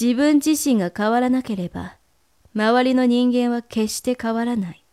自分自身が変わらなければ、周りの人間は決して変わらない。